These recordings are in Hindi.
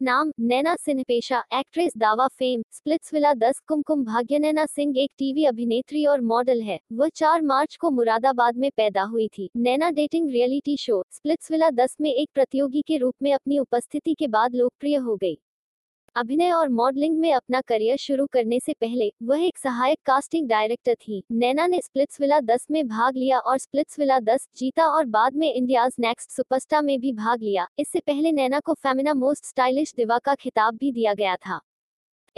नाम नैना सिंह पेशा, एक्ट्रेस दावा फेम स्प्लिट्सविला 10 कुमकुम भाग्य नैना सिंह एक टीवी अभिनेत्री और मॉडल है। वह 4 मार्च को मुरादाबाद में पैदा हुई थी। Naina dating reality show Splitsvilla 10 में एक प्रतियोगी के रूप में अपनी उपस्थिति के बाद लोकप्रिय हो गई। अभिनय और मॉडलिंग में अपना करियर शुरू करने से पहले, वह एक सहायक कास्टिंग डायरेक्टर थी। नैना ने स्प्लिट्सविला 10 में भाग लिया और स्प्लिट्सविला 10 जीता और बाद में इंडियाज नेक्स्ट सुपरस्टार में भी भाग लिया। इससे पहले नैना को फेमिना मोस्ट स्टाइलिश दिवा का खिताब भी दिया गया था।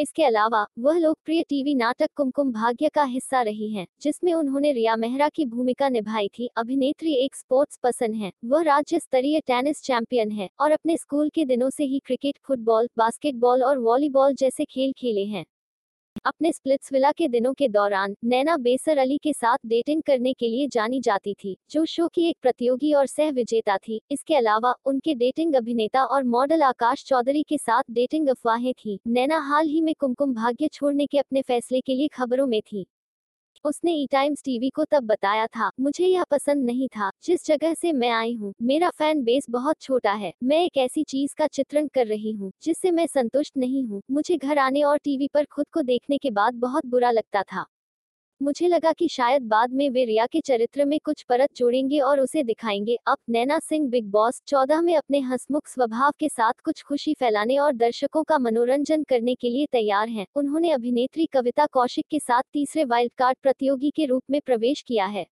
इसके अलावा वह लोकप्रिय टीवी नाटक कुमकुम भाग्य का हिस्सा रही हैं, जिसमें उन्होंने रिया मेहरा की भूमिका निभाई थी अभिनेत्री एक स्पोर्ट्स पर्सन है वह राज्य स्तरीय टेनिस चैंपियन है और अपने स्कूल के दिनों से ही क्रिकेट फुटबॉल बास्केटबॉल और वॉलीबॉल जैसे खेल खेले हैं। अपने स्प्लिट्सविला के दिनों के दौरान नैना बेसर अली के साथ डेटिंग करने के लिए जानी जाती थी, जो शो की एक प्रतियोगी और सह विजेता थी। इसके अलावा उनके डेटिंग अभिनेता और मॉडल आकाश चौधरी के साथ डेटिंग अफवाहें थी। नैना हाल ही में कुमकुम भाग्य छोड़ने के अपने फैसले के लिए खबरों में थी। उसने ई टाइम्स टीवी को तब बताया था, मुझे यह पसंद नहीं था, जिस जगह से मैं आई हूँ, मेरा फ़ैन बेस बहुत छोटा है, मैं एक ऐसी चीज़ का चित्रण कर रही हूँ, जिससे मैं संतुष्ट नहीं हूँ, मुझे घर आने और टीवी पर खुद को देखने के बाद बहुत बुरा लगता था। मुझे लगा कि शायद बाद में वे रिया के चरित्र में कुछ परत जोड़ेंगे और उसे दिखाएँगे। अब नैना सिंह बिग बॉस चौदह में अपने हंसमुख स्वभाव के साथ कुछ खुशी फैलाने और दर्शकों का मनोरंजन करने के लिए तैयार हैं। उन्होंने अभिनेत्री कविता कौशिक के साथ तीसरे वाइल्ड कार्ड प्रतियोगी के रूप में प्रवेश किया है।